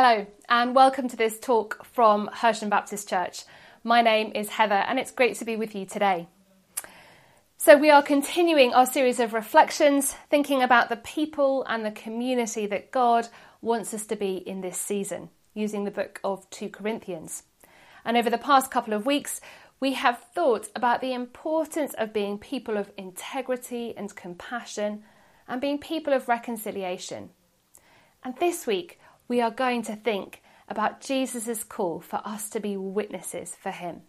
Hello, and welcome to this talk from Hersham Baptist Church. My name is Heather, and it's great to be with you today. So, we are continuing our series of reflections, thinking about the people and the community that God wants us to be in this season, using the book of 2 Corinthians. And over the past couple of weeks, we have thought about the importance of being people of integrity and compassion and being people of reconciliation. And this week, we are going to think about Jesus' call for us to be witnesses for him.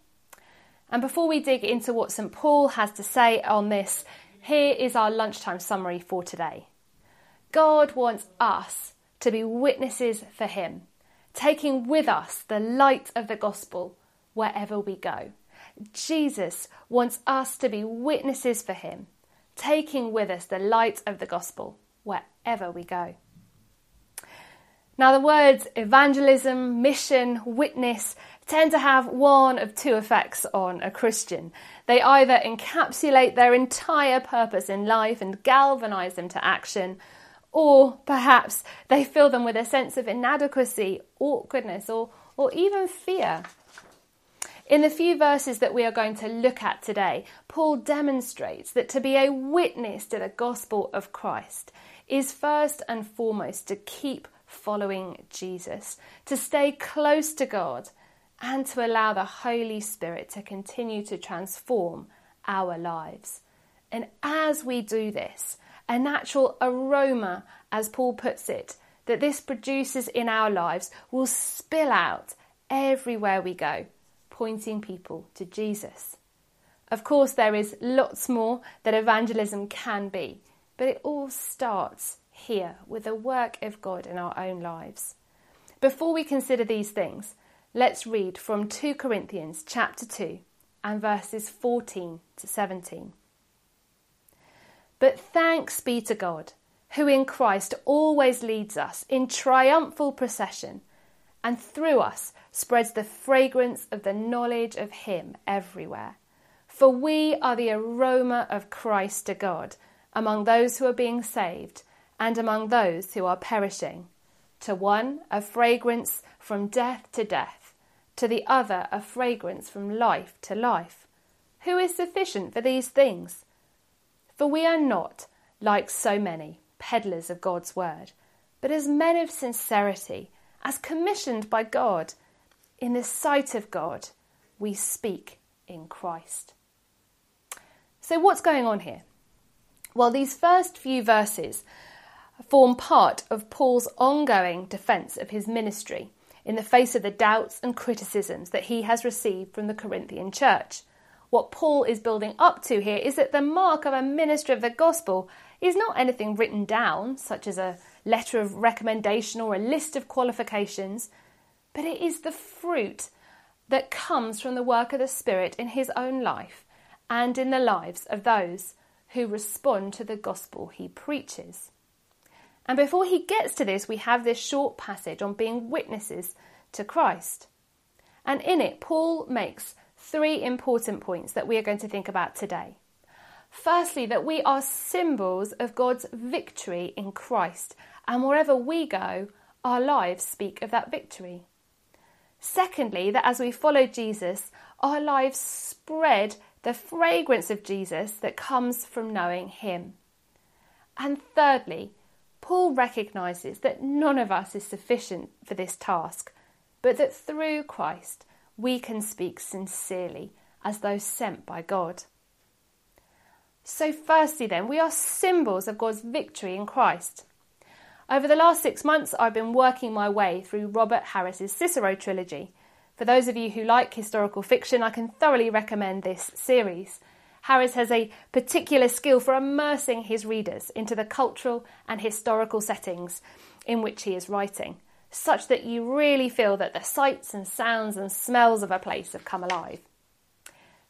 And before we dig into what St. Paul has to say on this, here is our lunchtime summary for today. God wants us to be witnesses for him, taking with us the light of the gospel wherever we go. Jesus wants us to be witnesses for him, taking with us the light of the gospel wherever we go. Now, the words evangelism, mission, witness tend to have one of two effects on a Christian. They either encapsulate their entire purpose in life and galvanize them to action, or perhaps they fill them with a sense of inadequacy, awkwardness, or, or even fear. In the few verses that we are going to look at today, Paul demonstrates that to be a witness to the gospel of Christ is first and foremost to keep following Jesus, to stay close to God, and to allow the Holy Spirit to continue to transform our lives. And as we do this, a natural aroma, as Paul puts it, that this produces in our lives will spill out everywhere we go, pointing people to Jesus. Of course, there is lots more that evangelism can be, but it all starts here with the work of God in our own lives. Before we consider these things, let's read from 2 Corinthians chapter 2 and verses 14 to 17. But thanks be to God, who in Christ always leads us in triumphal procession, and through us spreads the fragrance of the knowledge of Him everywhere. For we are the aroma of Christ to God among those who are being saved and among those who are perishing. To one, a fragrance from death to death, to the other, a fragrance from life to life. Who is sufficient for these things? For we are not, like so many, peddlers of God's word, but as men of sincerity, as commissioned by God. In the sight of God, we speak in Christ. So, what's going on here? Well, these first few verses form part of Paul's ongoing defence of his ministry in the face of the doubts and criticisms that he has received from the Corinthian church. What Paul is building up to here is that the mark of a minister of the gospel is not anything written down, such as a letter of recommendation or a list of qualifications, but it is the fruit that comes from the work of the Spirit in his own life and in the lives of those who respond to the gospel he preaches. And before he gets to this, we have this short passage on being witnesses to Christ. And in it, Paul makes three important points that we are going to think about today. Firstly, that we are symbols of God's victory in Christ, and wherever we go, our lives speak of that victory. Secondly, that as we follow Jesus, our lives spread the fragrance of Jesus that comes from knowing Him. And thirdly, Paul recognises that none of us is sufficient for this task, but that through Christ we can speak sincerely as those sent by God. So, firstly, then, we are symbols of God's victory in Christ. Over the last six months, I've been working my way through Robert Harris's Cicero trilogy. For those of you who like historical fiction, I can thoroughly recommend this series. Harris has a particular skill for immersing his readers into the cultural and historical settings in which he is writing, such that you really feel that the sights and sounds and smells of a place have come alive.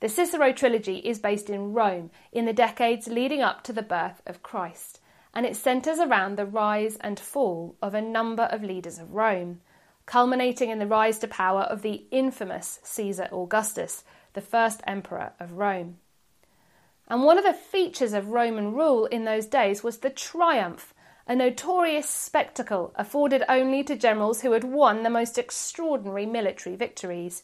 The Cicero trilogy is based in Rome in the decades leading up to the birth of Christ, and it centres around the rise and fall of a number of leaders of Rome, culminating in the rise to power of the infamous Caesar Augustus, the first emperor of Rome. And one of the features of Roman rule in those days was the triumph, a notorious spectacle afforded only to generals who had won the most extraordinary military victories.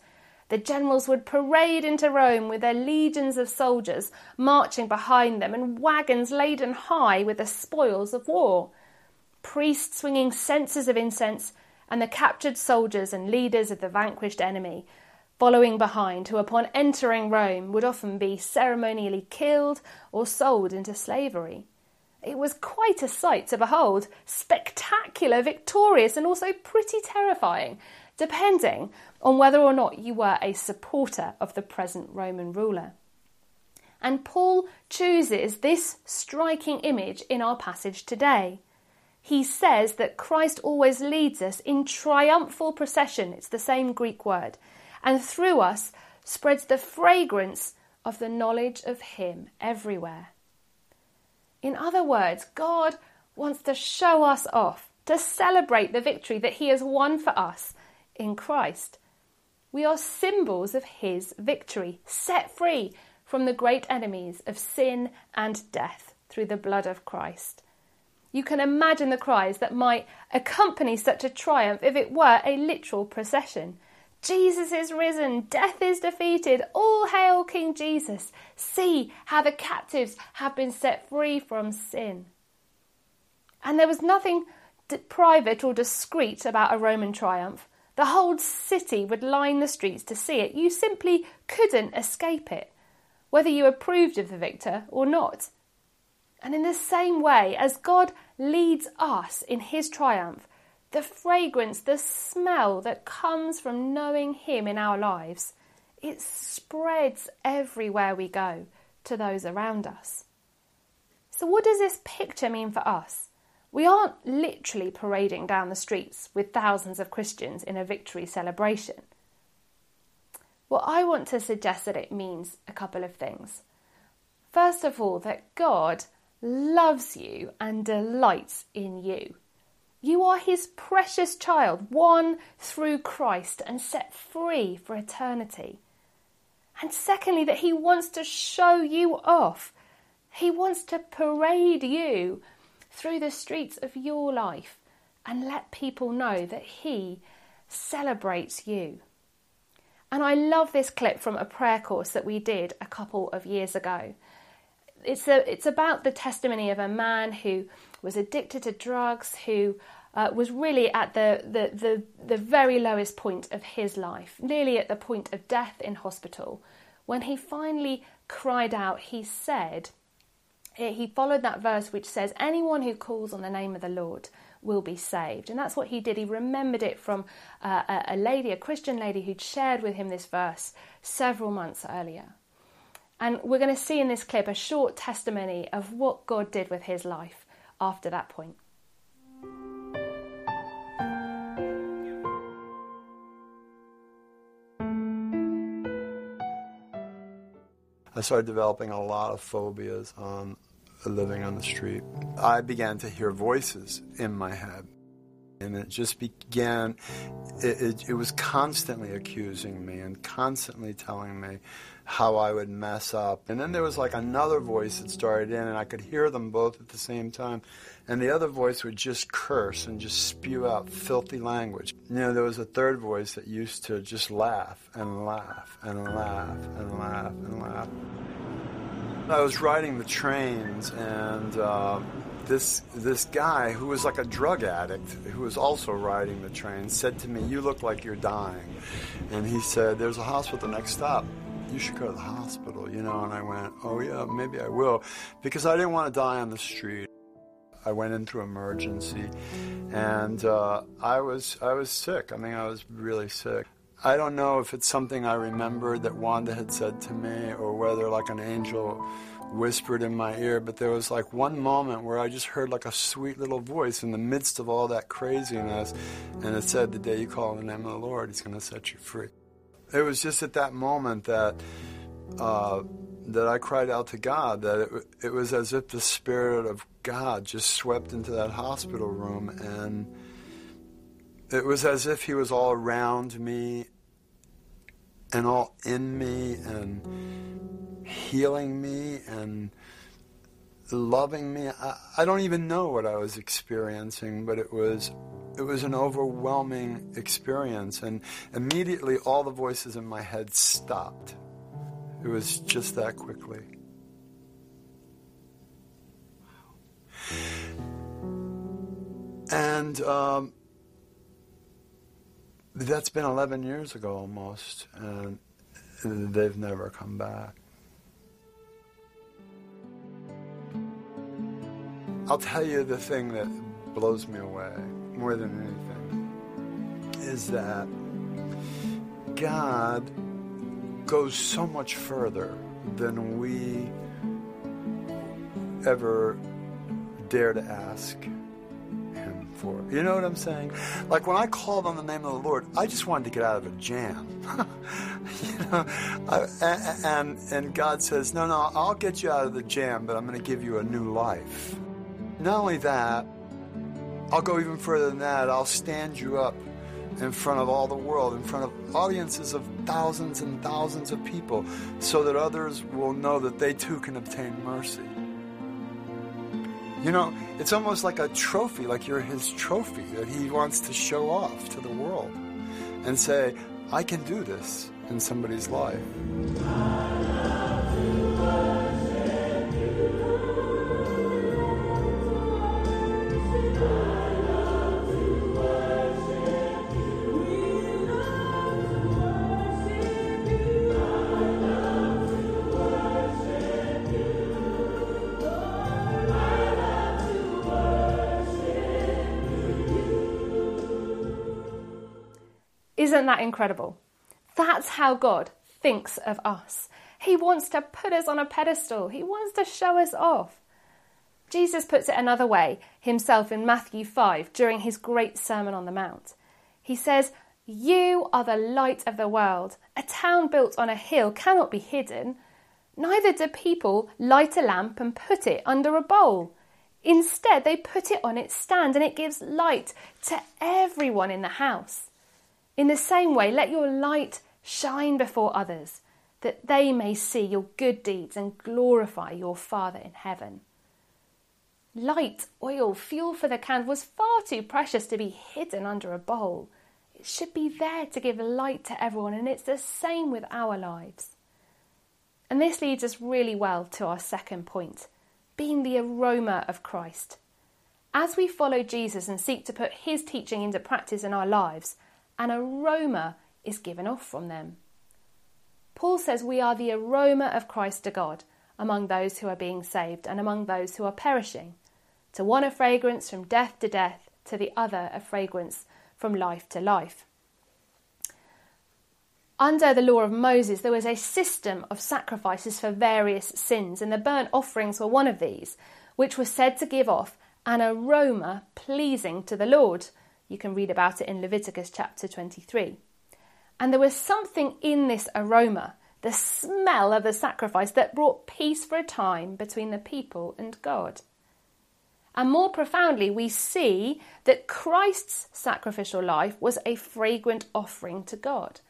The generals would parade into Rome with their legions of soldiers marching behind them and wagons laden high with the spoils of war. Priests swinging censers of incense and the captured soldiers and leaders of the vanquished enemy following behind, who upon entering Rome would often be ceremonially killed or sold into slavery. It was quite a sight to behold, spectacular, victorious, and also pretty terrifying, depending on whether or not you were a supporter of the present Roman ruler. And Paul chooses this striking image in our passage today. He says that Christ always leads us in triumphal procession, it's the same Greek word, and through us spreads the fragrance of the knowledge of Him everywhere. In other words, God wants to show us off, to celebrate the victory that He has won for us in Christ. We are symbols of his victory, set free from the great enemies of sin and death through the blood of Christ. You can imagine the cries that might accompany such a triumph if it were a literal procession. Jesus is risen, death is defeated, all hail King Jesus. See how the captives have been set free from sin. And there was nothing private or discreet about a Roman triumph. The whole city would line the streets to see it. You simply couldn't escape it, whether you approved of the victor or not. And in the same way, as God leads us in his triumph, the fragrance, the smell that comes from knowing him in our lives, it spreads everywhere we go to those around us. So, what does this picture mean for us? We aren't literally parading down the streets with thousands of Christians in a victory celebration. Well, I want to suggest that it means a couple of things. First of all, that God loves you and delights in you. You are his precious child, won through Christ and set free for eternity. And secondly, that he wants to show you off. He wants to parade you through the streets of your life and let people know that He celebrates you. And I love this clip from a prayer course that we did a couple of years ago. It's, a, it's about the testimony of a man who was addicted to drugs, who uh, was really at the, the, the, the very lowest point of his life, nearly at the point of death in hospital. When he finally cried out, he said, he followed that verse which says, Anyone who calls on the name of the Lord will be saved. And that's what he did. He remembered it from uh, a, lady, a Christian lady, who'd shared with him this verse several months earlier. And we're going to see in this clip a short testimony of what God did with his life after that point. I started developing a lot of phobias. on living on the street. I began to hear voices in my head. And it just began, it, it, it, was constantly accusing me and constantly telling me how I would mess up. And then there was like another voice that started in, and I could hear them both at the same time. And the other voice would just curse and just spew out filthy language. You know, there was a third voice that used to just laugh and laugh and laugh and laugh and laugh. I was riding the trains, and uh, this this guy who was like a drug addict, who was also riding the train, said to me, "You look like you're dying," and he said, "There's a hospital the next stop." You should go to the hospital, you know. And I went, Oh, yeah, maybe I will. Because I didn't want to die on the street. I went into emergency, and uh, I was I was sick. I mean, I was really sick. I don't know if it's something I remembered that Wanda had said to me or whether like an angel whispered in my ear, but there was like one moment where I just heard like a sweet little voice in the midst of all that craziness, and it said, The day you call on the name of the Lord, He's going to set you free. It was just at that moment that. Uh, that I cried out to God, that it, it was as if the Spirit of God just swept into that hospital room and it was as if he was all around me and all in me and healing me and loving me. I, I don't even know what I was experiencing, but it was it was an overwhelming experience and immediately all the voices in my head stopped. It was just that quickly. And um, that's been 11 years ago almost, and they've never come back. I'll tell you the thing that blows me away more than anything is that God goes so much further than we ever dare to ask Him for. You know what I'm saying? Like when I called on the name of the Lord, I just wanted to get out of a jam. you know, I, and and God says, "No, no, I'll get you out of the jam, but I'm going to give you a new life." Not only that, I'll go even further than that. I'll stand you up in front of all the world, in front of audiences of thousands and thousands of people, so that others will know that they too can obtain mercy. You know, it's almost like a trophy, like you're his trophy that he wants to show off to the world and say, I can do this in somebody's life. Isn't that incredible? That's how God thinks of us. He wants to put us on a pedestal, He wants to show us off. Jesus puts it another way himself in Matthew 5 during his great Sermon on the Mount. He says, You are the light of the world. A town built on a hill cannot be hidden. Neither do people light a lamp and put it under a bowl. Instead, they put it on its stand and it gives light to everyone in the house. In the same way, let your light shine before others, that they may see your good deeds and glorify your Father in heaven. Light, oil, fuel for the candle was far too precious to be hidden under a bowl. It should be there to give light to everyone, and it's the same with our lives. And this leads us really well to our second point being the aroma of Christ. As we follow Jesus and seek to put his teaching into practice in our lives, an aroma is given off from them. Paul says we are the aroma of Christ to God among those who are being saved and among those who are perishing. To one a fragrance from death to death, to the other a fragrance from life to life. Under the law of Moses, there was a system of sacrifices for various sins, and the burnt offerings were one of these, which was said to give off an aroma pleasing to the Lord. You can read about it in Leviticus chapter 23. And there was something in this aroma, the smell of the sacrifice, that brought peace for a time between the people and God. And more profoundly, we see that Christ's sacrificial life was a fragrant offering to God.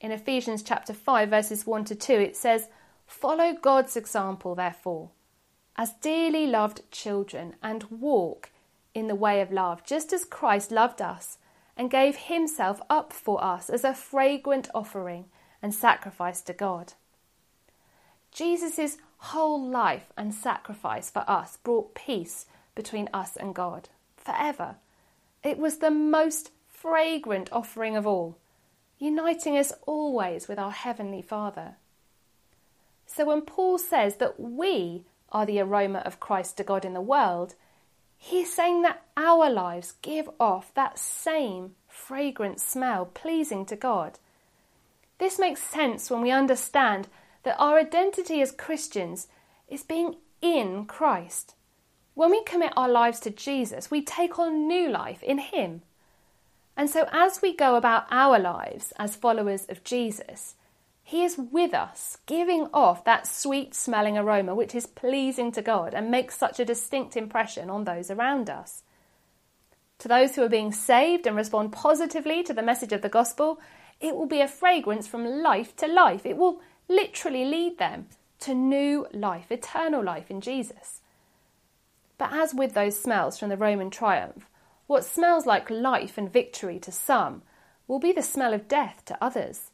In Ephesians chapter 5, verses 1 to 2, it says, Follow God's example, therefore, as dearly loved children, and walk in the way of love, just as Christ loved us and gave himself up for us as a fragrant offering and sacrifice to God. Jesus' whole life and sacrifice for us brought peace between us and God forever. It was the most fragrant offering of all, uniting us always with our Heavenly Father. So when Paul says that we are the aroma of Christ to God in the world, He's saying that our lives give off that same fragrant smell pleasing to God. This makes sense when we understand that our identity as Christians is being in Christ. When we commit our lives to Jesus, we take on new life in Him. And so, as we go about our lives as followers of Jesus, he is with us, giving off that sweet smelling aroma which is pleasing to God and makes such a distinct impression on those around us. To those who are being saved and respond positively to the message of the gospel, it will be a fragrance from life to life. It will literally lead them to new life, eternal life in Jesus. But as with those smells from the Roman triumph, what smells like life and victory to some will be the smell of death to others.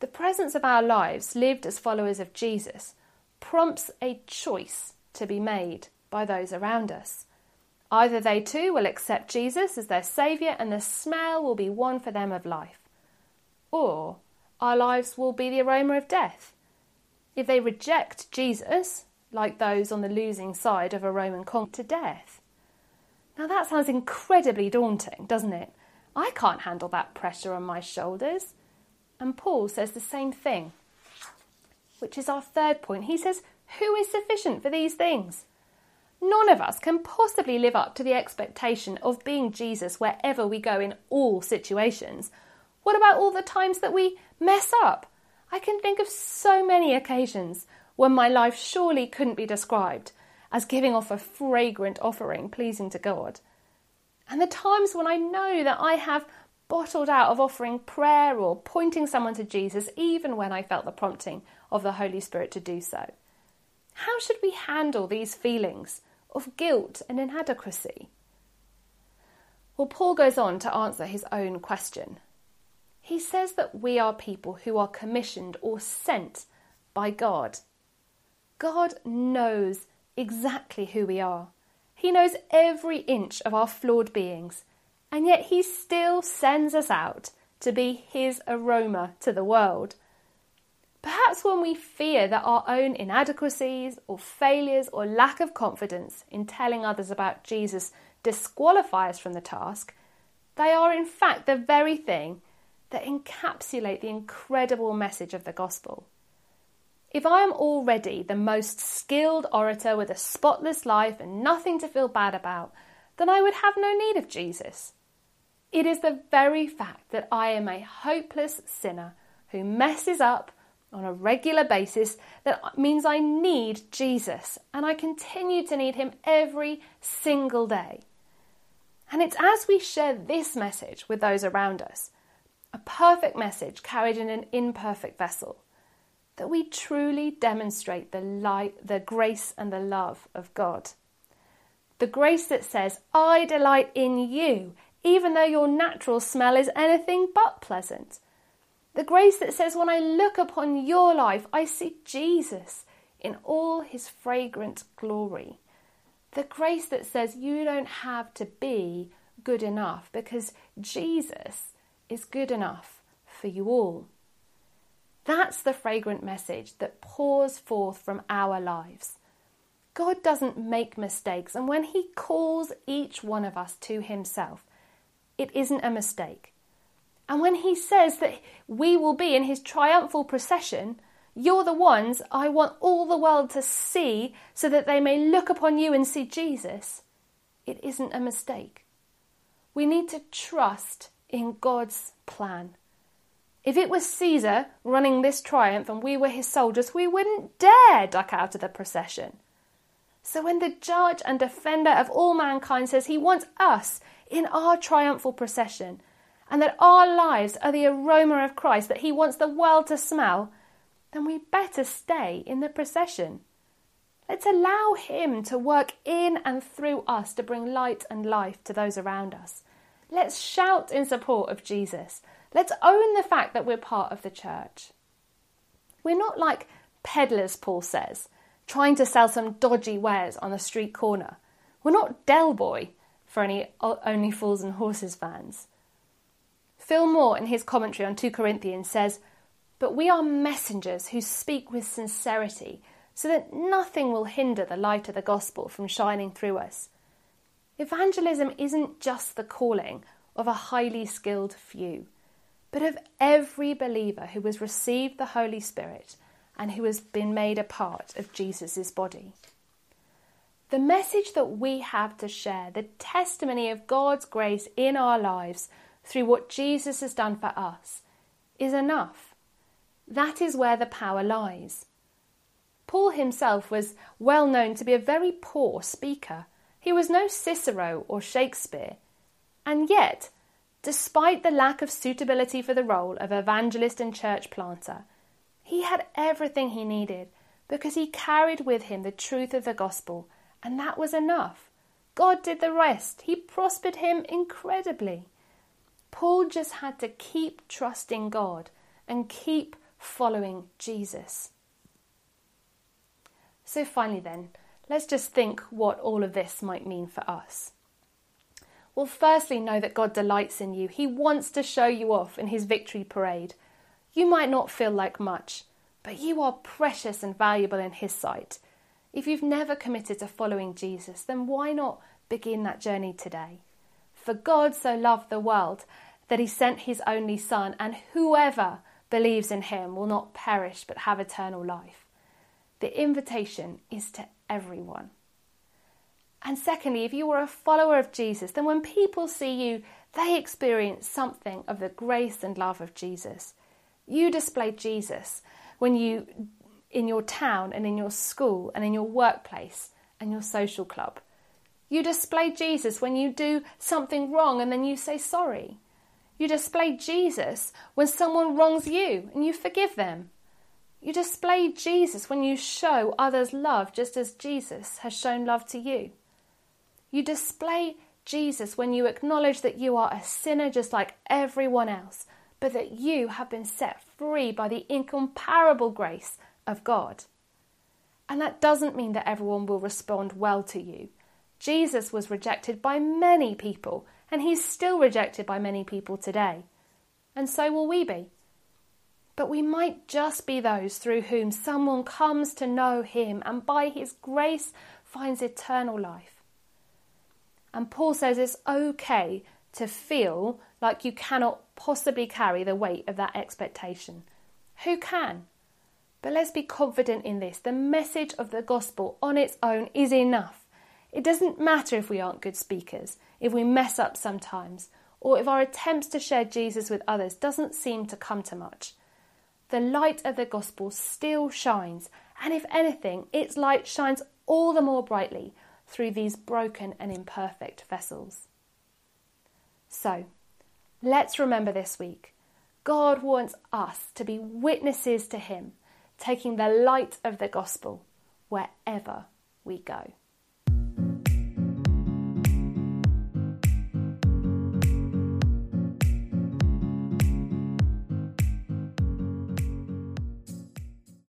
The presence of our lives, lived as followers of Jesus, prompts a choice to be made by those around us. Either they too will accept Jesus as their Saviour and the smell will be one for them of life, or our lives will be the aroma of death. If they reject Jesus, like those on the losing side of a Roman conquest to death. Now that sounds incredibly daunting, doesn't it? I can't handle that pressure on my shoulders. And Paul says the same thing, which is our third point. He says, Who is sufficient for these things? None of us can possibly live up to the expectation of being Jesus wherever we go in all situations. What about all the times that we mess up? I can think of so many occasions when my life surely couldn't be described as giving off a fragrant offering pleasing to God. And the times when I know that I have bottled out of offering prayer or pointing someone to Jesus, even when I felt the prompting of the Holy Spirit to do so. How should we handle these feelings of guilt and inadequacy? Well, Paul goes on to answer his own question. He says that we are people who are commissioned or sent by God. God knows exactly who we are. He knows every inch of our flawed beings, and yet He still sends us out to be His aroma to the world. Perhaps when we fear that our own inadequacies or failures or lack of confidence in telling others about Jesus disqualify us from the task, they are in fact the very thing that encapsulate the incredible message of the gospel. If I am already the most skilled orator with a spotless life and nothing to feel bad about, then I would have no need of Jesus. It is the very fact that I am a hopeless sinner who messes up on a regular basis that means I need Jesus and I continue to need him every single day. And it's as we share this message with those around us, a perfect message carried in an imperfect vessel, that we truly demonstrate the light, the grace and the love of God. The grace that says, I delight in you, even though your natural smell is anything but pleasant. The grace that says, when I look upon your life, I see Jesus in all his fragrant glory. The grace that says you don't have to be good enough because Jesus is good enough for you all. That's the fragrant message that pours forth from our lives. God doesn't make mistakes, and when He calls each one of us to Himself, it isn't a mistake. And when He says that we will be in His triumphal procession, you're the ones I want all the world to see so that they may look upon you and see Jesus, it isn't a mistake. We need to trust in God's plan. If it was Caesar running this triumph and we were his soldiers, we wouldn't dare duck out of the procession. So when the judge and defender of all mankind says he wants us in our triumphal procession, and that our lives are the aroma of Christ that he wants the world to smell, then we better stay in the procession. Let's allow him to work in and through us to bring light and life to those around us. Let's shout in support of Jesus. Let's own the fact that we're part of the church. We're not like peddlers, Paul says, trying to sell some dodgy wares on a street corner. We're not Del Boy for any Only Fools and Horses fans. Phil Moore, in his commentary on 2 Corinthians, says, But we are messengers who speak with sincerity, so that nothing will hinder the light of the gospel from shining through us. Evangelism isn't just the calling of a highly skilled few, but of every believer who has received the Holy Spirit and who has been made a part of Jesus' body. The message that we have to share, the testimony of God's grace in our lives through what Jesus has done for us, is enough. That is where the power lies. Paul himself was well known to be a very poor speaker he was no Cicero or Shakespeare. And yet, despite the lack of suitability for the role of evangelist and church planter, he had everything he needed because he carried with him the truth of the gospel And that was enough. God did the rest. He prospered him incredibly. Paul just had to keep trusting God and keep following Jesus. So, finally, then, let's just think what all of this might mean for us. Well, firstly, know that God delights in you. He wants to show you off in his victory parade. You might not feel like much, but you are precious and valuable in his sight. If you've never committed to following Jesus, then why not begin that journey today? For God so loved the world that he sent his only Son, and whoever believes in him will not perish but have eternal life. The invitation is to everyone. And secondly, if you are a follower of Jesus, then when people see you, they experience something of the grace and love of Jesus. You display Jesus when you, in your town and in your school and in your workplace and your social club. You display Jesus when you do something wrong and then you say sorry. You display Jesus when someone wrongs you and you forgive them. You display Jesus when you show others love just as Jesus has shown love to you. You display Jesus when you acknowledge that you are a sinner just like everyone else, but that you have been set free by the incomparable grace of God. And that doesn't mean that everyone will respond well to you. Jesus was rejected by many people, and he's still rejected by many people today. And so will we be. But we might just be those through whom someone comes to know him and by his grace finds eternal life. And Paul says it's okay to feel like you cannot possibly carry the weight of that expectation. Who can? But let's be confident in this the message of the gospel on its own is enough. It doesn't matter if we aren't good speakers, if we mess up sometimes, or if our attempts to share Jesus with others doesn't seem to come to much. The light of the gospel still shines, and if anything, its light shines all the more brightly through these broken and imperfect vessels. So, let's remember this week God wants us to be witnesses to Him, taking the light of the gospel wherever we go.